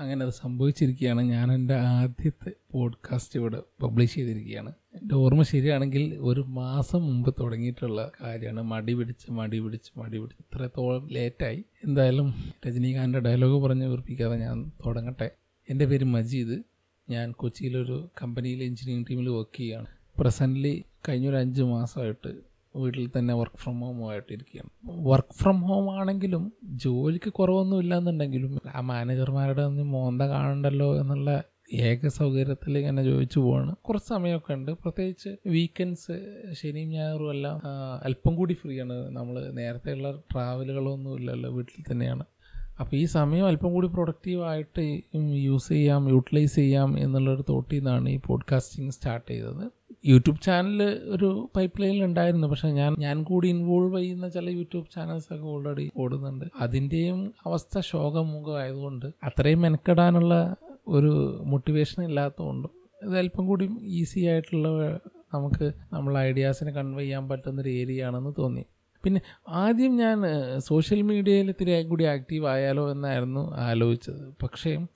അങ്ങനെ അത് സംഭവിച്ചിരിക്കുകയാണ്. ഞാൻ എന്റെ ആദ്യത്തെ പോഡ്കാസ്റ്റ് ഇവിടെ പബ്ലിഷ് ചെയ്തിരിക്കുകയാണ്. എന്റെ ഓർമ്മ ശരിയാണെങ്കിൽ ഒരു മാസം മുമ്പ് തുടങ്ങിയിട്ടുള്ള കാര്യമാണ്. മടി പിടിച്ച് മടി പിടിച്ച് മടി പിടിച്ച് ഇത്രത്തോളം ലേറ്റായി എന്തായാലും രജനീകാന്തിന്റെ ഡയലോഗ് പറഞ്ഞ് വീർപ്പിക്കാതെ ഞാൻ തുടങ്ങട്ടെ. എന്റെ പേര് മജീദ്. ഞാൻ കൊച്ചിയിലൊരു കമ്പനിയിൽ എഞ്ചിനീയറിംഗ് ടീമിൽ വർക്ക് ചെയ്യുകയാണ്. പ്രസന്റ്ലി കഴിഞ്ഞൊരു അഞ്ച് മാസമായിട്ട് വീട്ടിൽ തന്നെ വർക്ക് ഫ്രം ഹോമുമായിട്ട് ഇരിക്കുകയാണ് വർക്ക് ഫ്രം ഹോം ആണെങ്കിലും ജോലിക്ക് കുറവൊന്നും ഇല്ലാന്നുണ്ടെങ്കിലും ആ മാനേജർമാരുടെ ഒന്നും മോന്ത കാണണ്ടല്ലോ എന്നുള്ള ഏക സൗകര്യത്തിൽ ഇങ്ങനെ ചോദിച്ചു പോവാണ്. കുറച്ച് സമയമൊക്കെ ഉണ്ട്. പ്രത്യേകിച്ച് വീക്കെൻഡ്സ് ശനിയും ഞായറും എല്ലാം അല്പം കൂടി ഫ്രീ ആണ്. നമ്മൾ നേരത്തെയുള്ള ട്രാവലുകളൊന്നും ഇല്ലല്ലോ വീട്ടിൽ തന്നെയാണ്. അപ്പോൾ ഈ സമയം അല്പം കൂടി പ്രൊഡക്റ്റീവായിട്ട് യൂസ് ചെയ്യാം യൂട്ടിലൈസ് ചെയ്യാം എന്നുള്ളൊരു തോട്ടിൽ നിന്നാണ് ഈ പോഡ്കാസ്റ്റിംഗ് സ്റ്റാർട്ട് ചെയ്തത്. യൂട്യൂബ് ചാനൽ ഒരു പൈപ്പ് ലൈനിൽ ഉണ്ടായിരുന്നു. പക്ഷെ ഞാൻ ഞാൻ കൂടി ഇൻവോൾവ് ചെയ്യുന്ന ചില യൂട്യൂബ് ചാനൽസ് ഒക്കെ ഓൾറെഡി ഓടുന്നുണ്ട്. അതിന്റെയും അവസ്ഥ ശോകമുഖമായതുകൊണ്ട് അത്രയും മെനക്കെടാനുള്ള ഒരു മോട്ടിവേഷൻ ഇല്ലാത്തതുകൊണ്ടും ഇത് അല്പം കൂടി ഈസി ആയിട്ടുള്ള നമുക്ക് നമ്മൾ ഐഡിയാസിനെ കൺവേ ചെയ്യാൻ പറ്റുന്നൊരു ഏരിയ ആണെന്ന് തോന്നി. പിന്നെ ആദ്യം ഞാൻ സോഷ്യൽ മീഡിയയിൽ ഇത്തിരി കൂടി ആക്റ്റീവ് ആയാലോ എന്നായിരുന്നു ആലോചിച്ചത്. പക്ഷേ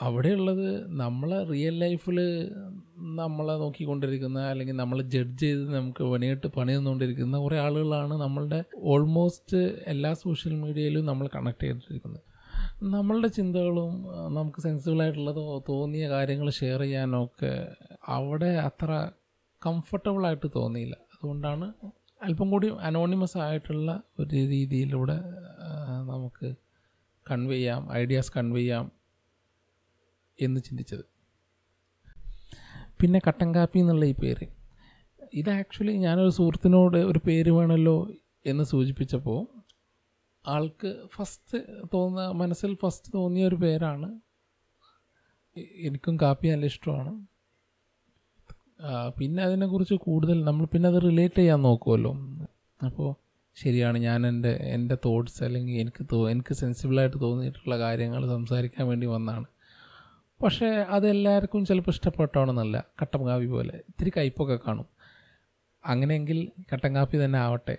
അവിടെയുള്ളത് നമ്മളെ റിയൽ ലൈഫിൽ നമ്മളെ നോക്കിക്കൊണ്ടിരിക്കുന്ന അല്ലെങ്കിൽ നമ്മളെ ജഡ്ജ് ചെയ്ത് നമുക്ക് പണിയിട്ട് പണി തന്നുകൊണ്ടിരിക്കുന്ന കുറേ ആളുകളാണ് നമ്മളുടെ ഓൾമോസ്റ്റ് എല്ലാ സോഷ്യൽ മീഡിയയിലും നമ്മൾ കണക്ട് ചെയ്തിട്ടിരിക്കുന്നത്. നമ്മളുടെ ചിന്തകളും നമുക്ക് സെൻസിബിളായിട്ടുള്ളതോ തോന്നിയ കാര്യങ്ങൾ ഷെയർ ചെയ്യാനൊക്കെ അവിടെ അത്ര കംഫർട്ടബിളായിട്ട് തോന്നിയില്ല. അതുകൊണ്ടാണ് അല്പം കൂടി അനോണിമസ് ആയിട്ടുള്ള ഒരു രീതിയിലൂടെ നമുക്ക് കൺവേ ചെയ്യാം ഐഡിയാസ് കൺവേ ചെയ്യാം. എന്ന് ചിന്തിച്ചത്. പിന്നെ കട്ടൻ കാപ്പി എന്നുള്ള ഈ പേര്. ഇത് ആക്ച്വലി ഞാനൊരു സുഹൃത്തിനോട് ഒരു പേര് വേണമല്ലോ എന്ന് സൂചിപ്പിച്ചപ്പോൾ ആൾക്ക് ഫസ്റ്റ് തോന്നുന്ന മനസ്സിൽ ഫസ്റ്റ് തോന്നിയ ഒരു പേരാണ്. എനിക്കും കാപ്പി നല്ല ഇഷ്ടമാണ്. പിന്നെ അതിനെക്കുറിച്ച് കൂടുതൽ നമ്മൾ പിന്നെ അത് റിലേറ്റ് ചെയ്യാൻ നോക്കുമല്ലോ അപ്പോൾ ശരിയാണ് ഞാൻ എന്റെ എന്റെ തോട്ട്സ് അല്ലെങ്കിൽ എനിക്ക് തോ എനിക്ക് സെൻസിബിളായിട്ട് തോന്നിയിട്ടുള്ള കാര്യങ്ങൾ സംസാരിക്കാൻ വേണ്ടി വന്നതാണ് പക്ഷേ അതെല്ലാവർക്കും ചിലപ്പോൾ ഇഷ്ടപ്പെട്ടോണമെന്നല്ല കട്ടൻ കാപ്പി പോലെ. ഇത്തിരി കയ്പൊക്കെ കാണും. അങ്ങനെയെങ്കിൽ കട്ടൻ കാപ്പി തന്നെ ആവട്ടെ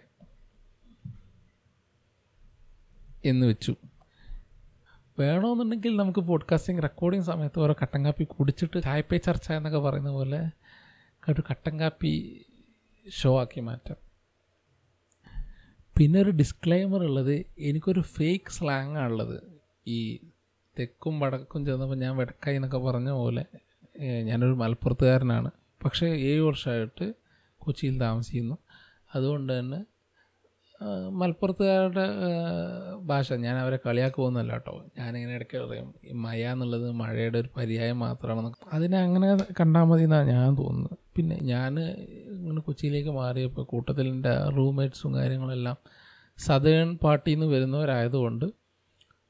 എന്ന് വെച്ചു. വേണമെന്നുണ്ടെങ്കിൽ നമുക്ക് പോഡ്കാസ്റ്റിംഗ് റെക്കോർഡിംഗ് സമയത്ത് ഓരോ കട്ടൻ കാപ്പി കുടിച്ചിട്ട് ചായപ്പേ ചർച്ച എന്നൊക്കെ പറയുന്ന പോലെ ഒരു കട്ടൻ കാപ്പി ഷോ ആക്കി മാറ്റാം. പിന്നെ ഒരു ഡിസ്ക്ലൈമർ ഉള്ളത് എനിക്കൊരു ഫേക്ക് സ്ലാങ് ഉള്ളത് ഈ തെക്കും വടക്കും ചെന്നപ്പോൾ ഞാൻ വെടക്കായി എന്നൊക്കെ പറഞ്ഞ പോലെ ഞാനൊരു മലപ്പുറത്തുകാരനാണ്. പക്ഷേ ഏഴ് വർഷമായിട്ട് കൊച്ചിയിൽ താമസിക്കുന്നു. അതുകൊണ്ട് തന്നെ മലപ്പുറത്തുകാരുടെ ഭാഷ ഞാൻ അവരെ കളിയാക്കുമെന്നല്ല കേട്ടോ. ഞാനിങ്ങനെ ഇടയ്ക്ക് പറയും ഈ മയ എന്നുള്ളത് മഴയുടെ ഒരു പര്യായം മാത്രമാണെന്ന് അതിനെ അങ്ങനെ കണ്ടാൽ മതി എന്നാണ് ഞാൻ തോന്നുന്നത്. പിന്നെ ഞാൻ ഇങ്ങനെ കൊച്ചിയിലേക്ക് മാറിയപ്പോൾ കൂട്ടത്തിൽ എന്റെ റൂംമേറ്റ്സും കാര്യങ്ങളെല്ലാം സദേൺ പാർട്ടിയിൽ നിന്ന് വരുന്നവരായതുകൊണ്ട്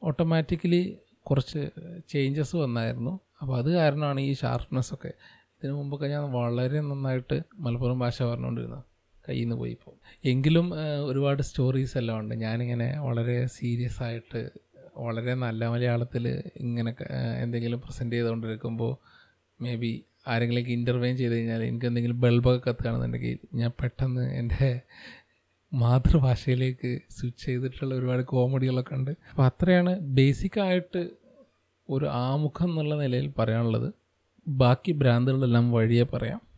ഓട്ടോമാറ്റിക്കലി കുറച്ച് ചേഞ്ചസ് വന്നായിരുന്നു. അപ്പോൾ അത് കാരണമാണ് ഈ ഷാർപ്നെസ് ഒക്കെ. ഇതിനു മുമ്പൊക്കെ ഞാൻ വളരെ നന്നായിട്ട് മലപ്പുറം ഭാഷ പറഞ്ഞുകൊണ്ടിരുന്നത് കയ്യിൽ നിന്ന് പോയി ഇപ്പോൾ എങ്കിലും ഒരുപാട് സ്റ്റോറീസ് എല്ലാം ഉണ്ട്. ഞാനിങ്ങനെ വളരെ സീരിയസ് ആയിട്ട് വളരെ നല്ല മലയാളത്തിൽ ഇങ്ങനെ എന്തെങ്കിലും പ്രസന്റ് ചെയ്തുകൊണ്ടിരിക്കുമ്പോൾ മേ ബി ആരെങ്കിലേക്ക് ഇന്റർവ്യൂ ചെയ്ത് കഴിഞ്ഞാൽ എനിക്ക് എന്തെങ്കിലും ബൾബൊക്കെ കത്തുകയാണെന്നുണ്ടെങ്കിൽ ഞാൻ പെട്ടെന്ന് എന്റെ മാതൃഭാഷയിലേക്ക് സ്വിച്ച് ചെയ്തിട്ടുള്ള ഒരുപാട് കോമഡികളൊക്കെ ഉണ്ട്. അപ്പോൾ അത്രയാണ് ബേസിക്കായിട്ട് ഒരു ആമുഖം എന്നുള്ള നിലയിൽ പറയാനുള്ളത് ബാക്കി ഭ്രാന്തുകളെല്ലാം വഴിയെ പറയാം.